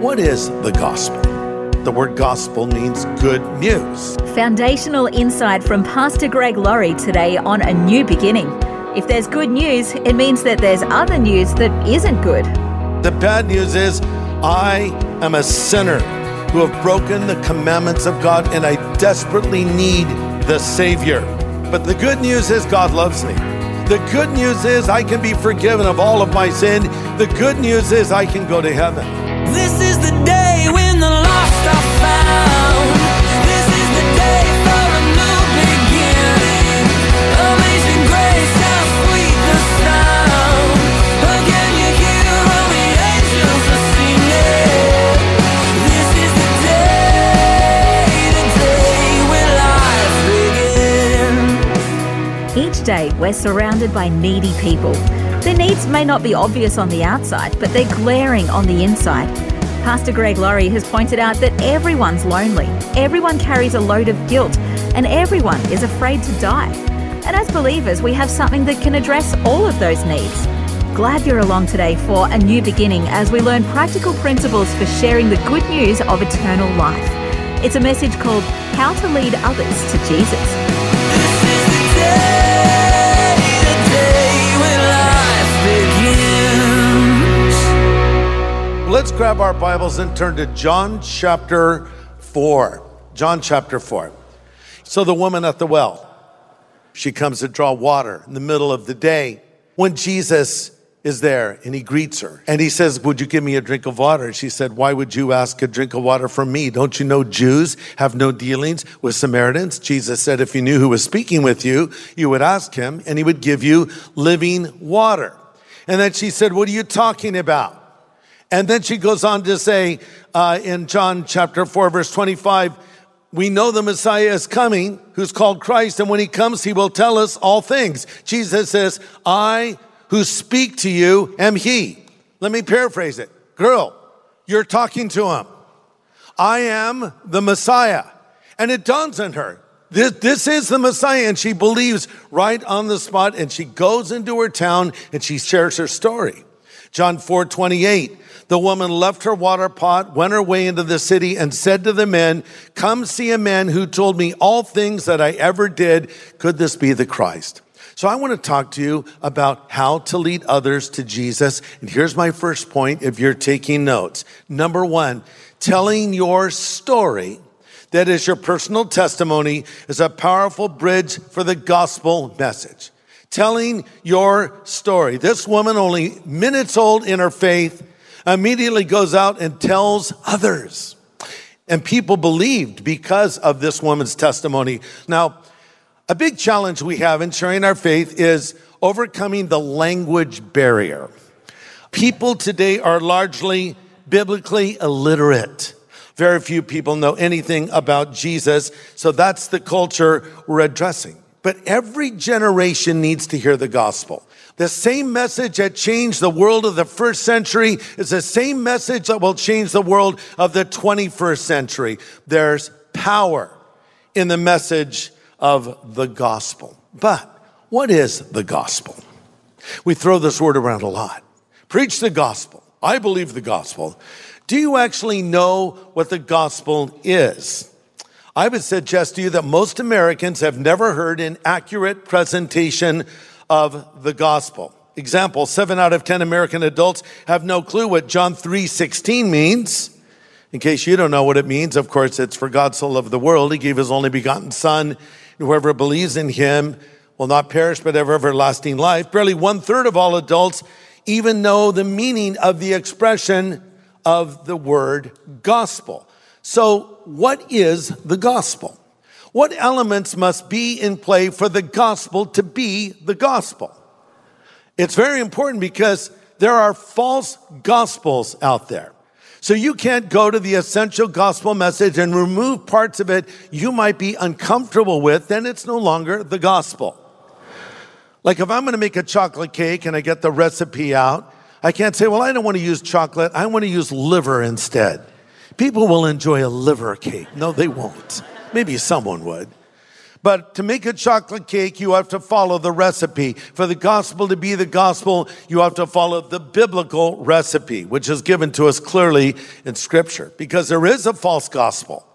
What is the gospel? The word gospel means good news. Foundational insight from Pastor Greg Laurie today on a new beginning. If there's good news, it means that there's other news that isn't good. The bad news is I am a sinner who have broken the commandments of God and I desperately need the Savior. But the good news is God loves me. The good news is I can be forgiven of all of my sin. The good news is I can go to heaven. Day, we're surrounded by needy people. Their needs may not be obvious on the outside, but they're glaring on the inside. Pastor Greg Laurie has pointed out that everyone's lonely, everyone carries a load of guilt, and everyone is afraid to die. And as believers, we have something that can address all of those needs. Glad you're along today for a new beginning as we learn practical principles for sharing the good news of eternal life. It's a message called How to Lead Others to Jesus. Grab our Bibles and turn to John chapter 4. John chapter 4. So the woman at the well, she comes to draw water in the middle of the day when Jesus is there and he greets her and he says, Would you give me a drink of water? And she said, Why would you ask a drink of water from me? Don't you know Jews have no dealings with Samaritans? Jesus said, If you knew who was speaking with you, you would ask him and he would give you living water. And then she said, What are you talking about? And then she goes on to say uh, in John chapter 4, verse 25, we know the Messiah is coming, who's called Christ, and when he comes, he will tell us all things. Jesus says, I who speak to you am he. Let me paraphrase it. Girl, you're talking to him. I am the Messiah. And it dawns on her. This, this is the Messiah. And she believes right on the spot. And she goes into her town and she shares her story. John 4 28. The woman left her water pot, went her way into the city, and said to the men, Come see a man who told me all things that I ever did. Could this be the Christ? So I want to talk to you about how to lead others to Jesus. And here's my first point if you're taking notes. Number one, telling your story that is your personal testimony is a powerful bridge for the gospel message. Telling your story. This woman, only minutes old in her faith, immediately goes out and tells others. And people believed because of this woman's testimony. Now, a big challenge we have in sharing our faith is overcoming the language barrier. People today are largely biblically illiterate. Very few people know anything about Jesus, so that's the culture we're addressing. But every generation needs to hear the gospel. The same message that changed the world of the first century is the same message that will change the world of the 21st century. There's power in the message of the gospel. But what is the gospel? We throw this word around a lot. Preach the gospel. I believe the gospel. Do you actually know what the gospel is? I would suggest to you that most Americans have never heard an accurate presentation of the gospel. Example, seven out of 10 American adults have no clue what John 3.16 means. In case you don't know what it means, of course, it's for God so loved the world. He gave his only begotten son. Whoever believes in him will not perish, but have everlasting life. Barely one third of all adults even know the meaning of the expression of the word gospel. So what is the gospel? What elements must be in play for the gospel to be the gospel? It's very important because there are false gospels out there. So you can't go to the essential gospel message and remove parts of it you might be uncomfortable with, then it's no longer the gospel. Like if I'm going to make a chocolate cake and I get the recipe out, I can't say, well, I don't want to use chocolate. I want to use liver instead. People will enjoy a liver cake. No, they won't. Maybe someone would. But to make a chocolate cake, you have to follow the recipe. For the gospel to be the gospel, you have to follow the biblical recipe, which is given to us clearly in scripture. Because there is a false gospel.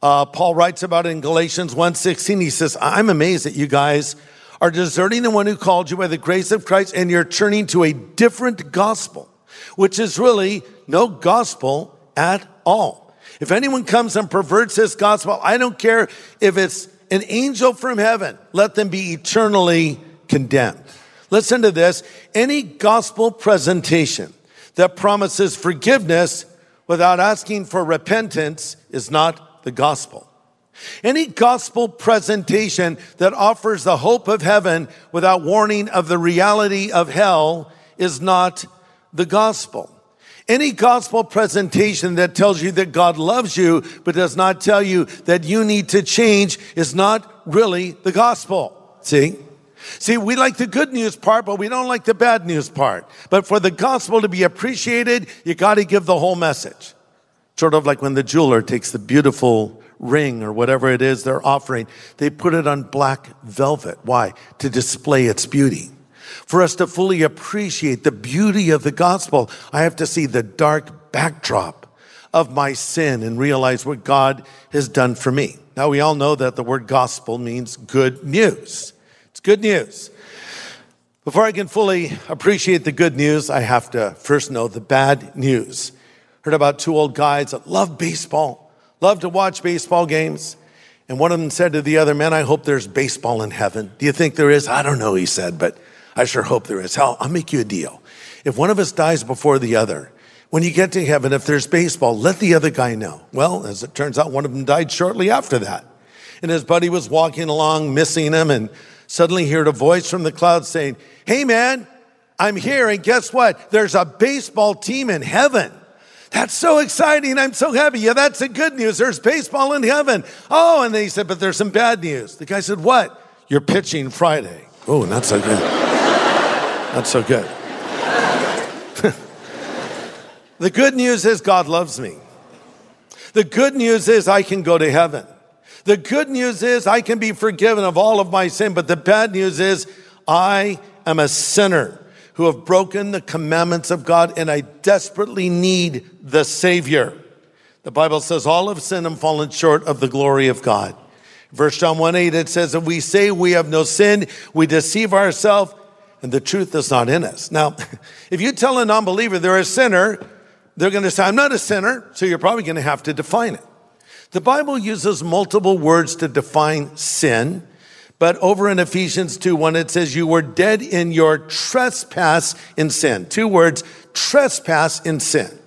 Uh, Paul writes about it in Galatians 1.16. He says, I'm amazed that you guys are deserting the one who called you by the grace of Christ and you're turning to a different gospel, which is really no gospel at all. If anyone comes and perverts this gospel, I don't care if it's an angel from heaven, let them be eternally condemned. Listen to this. Any gospel presentation that promises forgiveness without asking for repentance is not the gospel. Any gospel presentation that offers the hope of heaven without warning of the reality of hell is not the gospel. Any gospel presentation that tells you that God loves you, but does not tell you that you need to change is not really the gospel. See? See, we like the good news part, but we don't like the bad news part. But for the gospel to be appreciated, you got to give the whole message. Sort of like when the jeweler takes the beautiful ring or whatever it is they're offering, they put it on black velvet. Why? To display its beauty. For us to fully appreciate the beauty of the gospel, I have to see the dark backdrop of my sin and realize what God has done for me. Now, we all know that the word gospel means good news. It's good news. Before I can fully appreciate the good news, I have to first know the bad news. Heard about two old guys that love baseball, love to watch baseball games. And one of them said to the other, Man, I hope there's baseball in heaven. Do you think there is? I don't know, he said, but I sure hope there is. Hell, I'll make you a deal. If one of us dies before the other, when you get to heaven, if there's baseball, let the other guy know. Well, as it turns out, one of them died shortly after that. And his buddy was walking along, missing him, and suddenly he heard a voice from the clouds saying, Hey man, I'm here, and guess what? There's a baseball team in heaven. That's so exciting. I'm so happy. Yeah, that's the good news. There's baseball in heaven. Oh, and then he said, but there's some bad news. The guy said, What? You're pitching Friday. Oh, not so good. Not so good. the good news is God loves me. The good news is I can go to heaven. The good news is I can be forgiven of all of my sin, but the bad news is I am a sinner who have broken the commandments of God and I desperately need the Savior. The Bible says all have sinned and fallen short of the glory of God. Verse John 1 8, it says, If we say we have no sin, we deceive ourselves and the truth is not in us. Now, if you tell a non believer they're a sinner, they're going to say, I'm not a sinner, so you're probably going to have to define it. The Bible uses multiple words to define sin, but over in Ephesians 2 1, it says, You were dead in your trespass in sin. Two words, trespass in sin.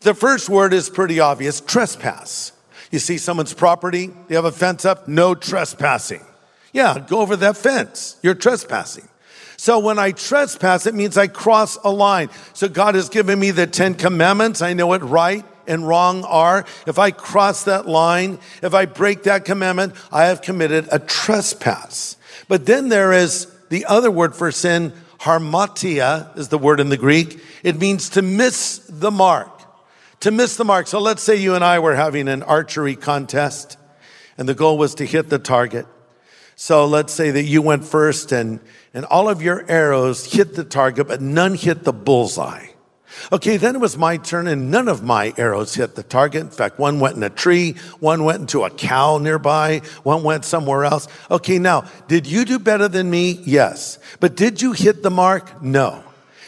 The first word is pretty obvious trespass. You see someone's property, they have a fence up, no trespassing. Yeah, go over that fence. You're trespassing. So when I trespass, it means I cross a line. So God has given me the Ten Commandments. I know what right and wrong are. If I cross that line, if I break that commandment, I have committed a trespass. But then there is the other word for sin, hamartia is the word in the Greek. It means to miss the mark. To miss the mark. So let's say you and I were having an archery contest and the goal was to hit the target. So let's say that you went first and, and all of your arrows hit the target, but none hit the bullseye. Okay, then it was my turn and none of my arrows hit the target. In fact, one went in a tree, one went into a cow nearby, one went somewhere else. Okay, now, did you do better than me? Yes. But did you hit the mark? No.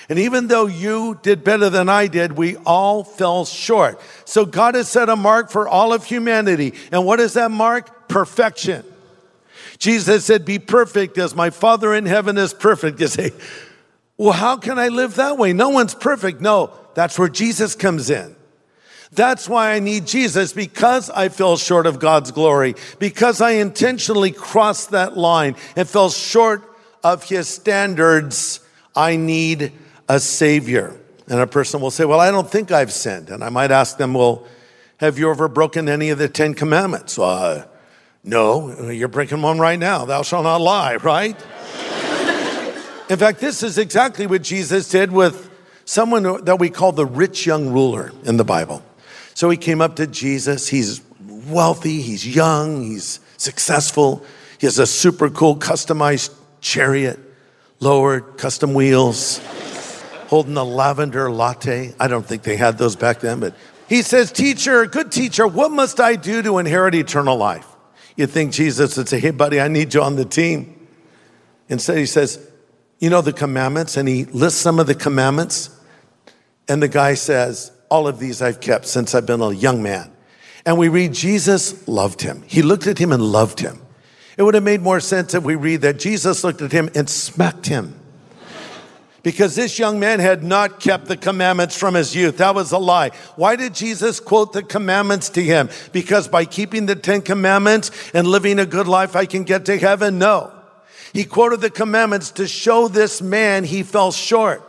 And even though you did better than I did, we all fell short. So God has set a mark for all of humanity. And what is that mark? Perfection. Jesus said, Be perfect as my Father in heaven is perfect. You say, Well, how can I live that way? No one's perfect. No, that's where Jesus comes in. That's why I need Jesus because I fell short of God's glory, because I intentionally crossed that line and fell short of his standards. I need a savior. And a person will say, Well, I don't think I've sinned. And I might ask them, Well, have you ever broken any of the Ten Commandments? Uh, no, you're breaking one right now. Thou shalt not lie, right? In fact, this is exactly what Jesus did with someone that we call the rich young ruler in the Bible. So he came up to Jesus. He's wealthy, he's young, he's successful. He has a super cool customized chariot, lowered, custom wheels, holding a lavender latte. I don't think they had those back then, but he says, Teacher, good teacher, what must I do to inherit eternal life? You think Jesus would say, Hey, buddy, I need you on the team. Instead, he says, You know the commandments? And he lists some of the commandments. And the guy says, All of these I've kept since I've been a young man. And we read, Jesus loved him. He looked at him and loved him. It would have made more sense if we read that Jesus looked at him and smacked him. Because this young man had not kept the commandments from his youth. That was a lie. Why did Jesus quote the commandments to him? Because by keeping the Ten Commandments and living a good life, I can get to heaven? No. He quoted the commandments to show this man he fell short.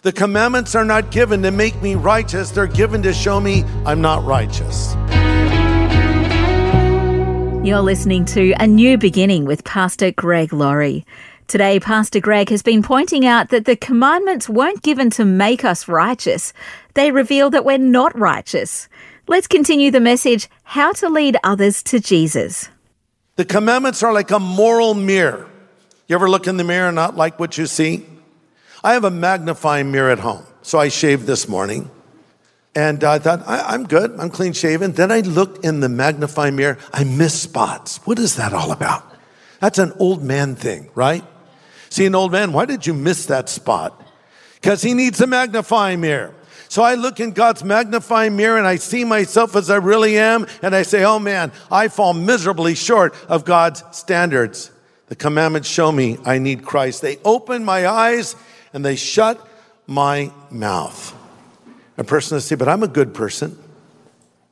The commandments are not given to make me righteous, they're given to show me I'm not righteous. You're listening to A New Beginning with Pastor Greg Laurie. Today, Pastor Greg has been pointing out that the commandments weren't given to make us righteous, they reveal that we're not righteous. Let's continue the message How to Lead Others to Jesus. The commandments are like a moral mirror. You ever look in the mirror and not like what you see? I have a magnifying mirror at home, so I shaved this morning. And I thought, I, am good, I'm clean shaven. Then I looked in the magnifying mirror, I missed spots. What is that all about? That's an old man thing, right? See, an old man, why did you miss that spot? Because he needs a magnifying mirror. So I look in God's magnifying mirror and I see myself as I really am, and I say, oh man, I fall miserably short of God's standards. The commandments show me I need Christ. They open my eyes and they shut my mouth. A person will say, but I'm a good person.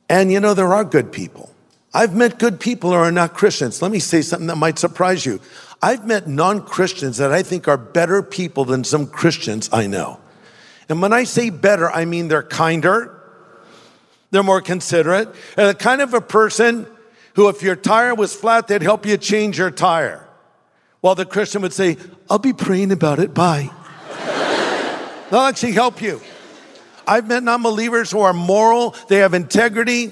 And you know, there are good people. I've met good people who are not Christians. Let me say something that might surprise you. I've met non Christians that I think are better people than some Christians I know. And when I say better, I mean they're kinder, they're more considerate, and the kind of a person who, if your tire was flat, they'd help you change your tire. While the Christian would say, I'll be praying about it, bye. They'll actually help you. I've met non believers who are moral, they have integrity,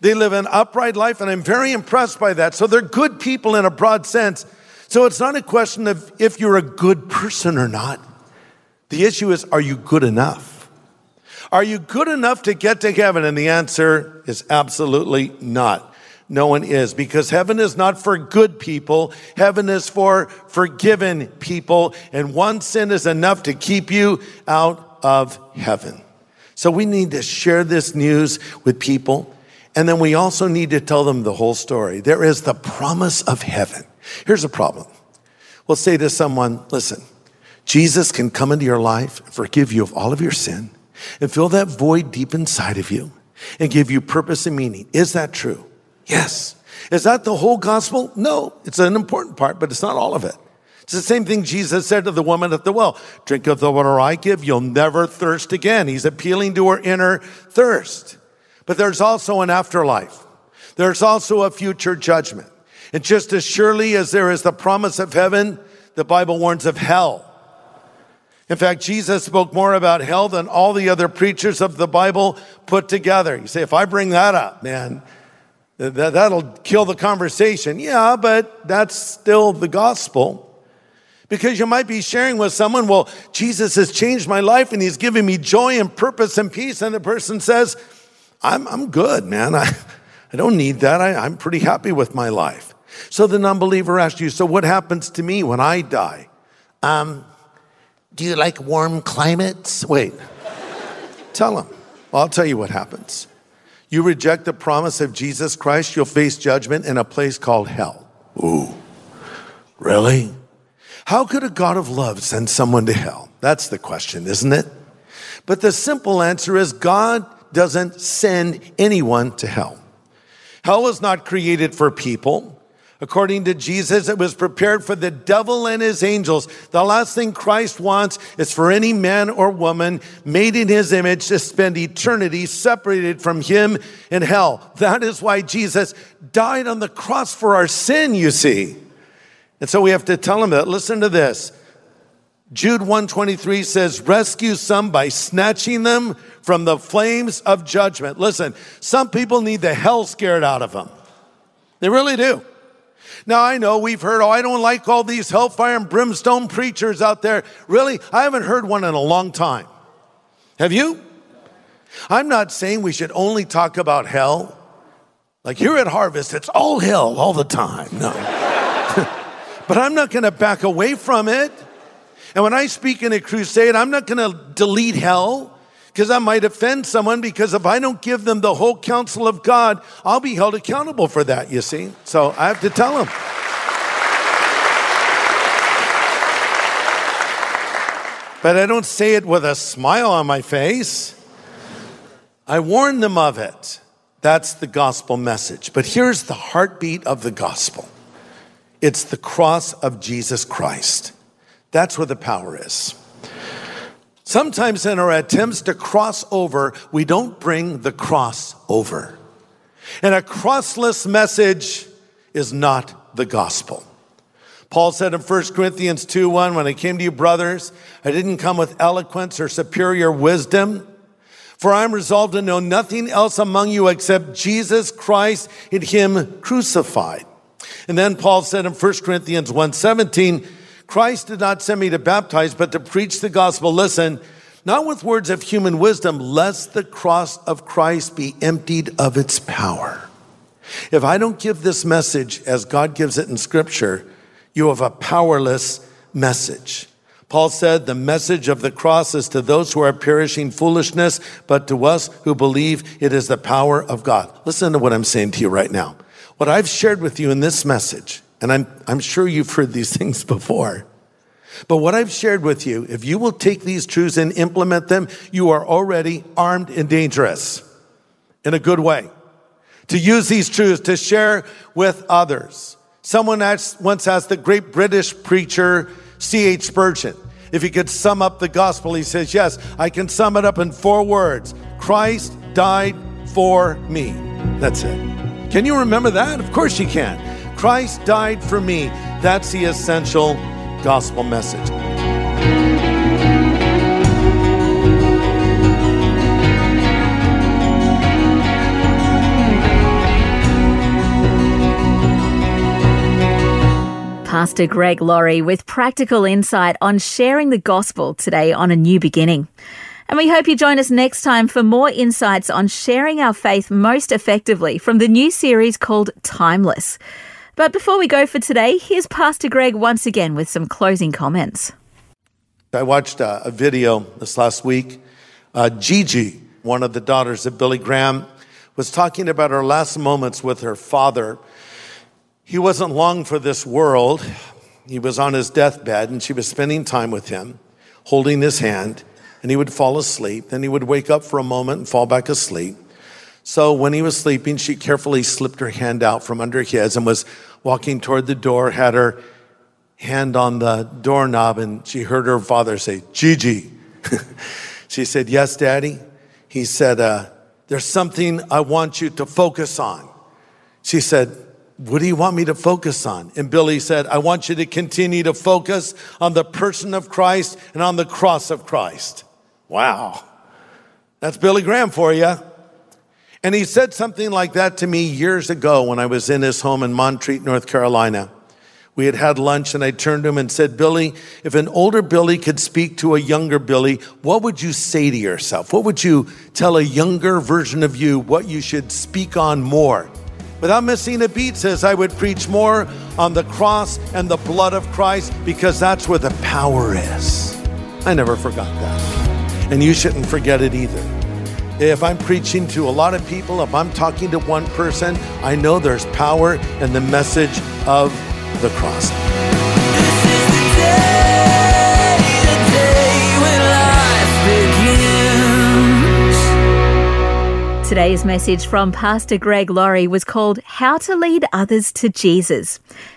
they live an upright life, and I'm very impressed by that. So they're good people in a broad sense. So it's not a question of if you're a good person or not. The issue is, are you good enough? Are you good enough to get to heaven? And the answer is absolutely not. No one is because heaven is not for good people. Heaven is for forgiven people. And one sin is enough to keep you out of heaven. So we need to share this news with people. And then we also need to tell them the whole story. There is the promise of heaven. Here's a problem. We'll say to someone, listen, Jesus can come into your life, and forgive you of all of your sin, and fill that void deep inside of you and give you purpose and meaning. Is that true? Yes. Is that the whole gospel? No, it's an important part, but it's not all of it. It's the same thing Jesus said to the woman at the well Drink of the water I give, you'll never thirst again. He's appealing to her inner thirst. But there's also an afterlife, there's also a future judgment. And just as surely as there is the promise of heaven, the Bible warns of hell. In fact, Jesus spoke more about hell than all the other preachers of the Bible put together. You say, if I bring that up, man, that, that'll kill the conversation. Yeah, but that's still the gospel. Because you might be sharing with someone, well, Jesus has changed my life and he's given me joy and purpose and peace. And the person says, I'm, I'm good, man. I, I don't need that. I, I'm pretty happy with my life. So the non believer asks you, So what happens to me when I die? Um, do you like warm climates? Wait, tell him. Well, I'll tell you what happens. You reject the promise of Jesus Christ, you'll face judgment in a place called hell. Ooh, really? How could a God of love send someone to hell? That's the question, isn't it? But the simple answer is God doesn't send anyone to hell. Hell was not created for people. According to Jesus, it was prepared for the devil and his angels. The last thing Christ wants is for any man or woman made in his image to spend eternity separated from him in hell. That is why Jesus died on the cross for our sin, you see. And so we have to tell him that. Listen to this. Jude 123 says, rescue some by snatching them from the flames of judgment. Listen, some people need the hell scared out of them. They really do. Now I know we've heard, oh, I don't like all these hellfire and brimstone preachers out there. Really? I haven't heard one in a long time. Have you? I'm not saying we should only talk about hell. Like here at Harvest, it's all hell all the time. No. but I'm not going to back away from it. And when I speak in a crusade, I'm not going to delete hell because I might offend someone because if I don't give them the whole counsel of God, I'll be held accountable for that, you see? So I have to tell them. But I don't say it with a smile on my face. I warn them of it. That's the gospel message. But here's the heartbeat of the gospel it's the cross of Jesus Christ. That's where the power is. Sometimes in our attempts to cross over, we don't bring the cross over. And a crossless message is not the gospel. Paul said in 1 Corinthians 2 1, when I came to you, brothers, I didn't come with eloquence or superior wisdom, for I am resolved to know nothing else among you except Jesus Christ and Him crucified. And then Paul said in 1 Corinthians 1 17, Christ did not send me to baptize, but to preach the gospel. Listen, not with words of human wisdom, lest the cross of Christ be emptied of its power. If I don't give this message as God gives it in scripture, you have a powerless message. Paul said, the message of the cross is to those who are perishing foolishness, but to us who believe it is the power of God. Listen to what I'm saying to you right now. What I've shared with you in this message, and I'm, I'm sure you've heard these things before, but what I've shared with you, if you will take these truths and implement them, you are already armed and dangerous in a good way. To use these truths to share with others. Someone asked, once asked the great British preacher C.H. Spurgeon if he could sum up the gospel. He says, Yes, I can sum it up in four words Christ died for me. That's it. Can you remember that? Of course you can. Christ died for me. That's the essential gospel message. Pastor Greg Laurie with practical insight on sharing the gospel today on a new beginning. And we hope you join us next time for more insights on sharing our faith most effectively from the new series called Timeless. But before we go for today, here's Pastor Greg once again with some closing comments. I watched a, a video this last week. Uh, Gigi, one of the daughters of Billy Graham, was talking about her last moments with her father. He wasn't long for this world. He was on his deathbed, and she was spending time with him, holding his hand, and he would fall asleep. Then he would wake up for a moment and fall back asleep. So when he was sleeping, she carefully slipped her hand out from under his and was walking toward the door, had her hand on the doorknob, and she heard her father say, Gigi. she said, Yes, Daddy. He said, uh, There's something I want you to focus on. She said, What do you want me to focus on? And Billy said, I want you to continue to focus on the person of Christ and on the cross of Christ. Wow. That's Billy Graham for you. And he said something like that to me years ago when I was in his home in Montreat, North Carolina. We had had lunch and I turned to him and said, Billy, if an older Billy could speak to a younger Billy, what would you say to yourself? What would you tell a younger version of you what you should speak on more? Without missing a beat, says I would preach more on the cross and the blood of Christ because that's where the power is. I never forgot that. And you shouldn't forget it either. If I'm preaching to a lot of people, if I'm talking to one person, I know there's power in the message of the cross. This is the day, the day when life begins. Today's message from Pastor Greg Laurie was called How to Lead Others to Jesus.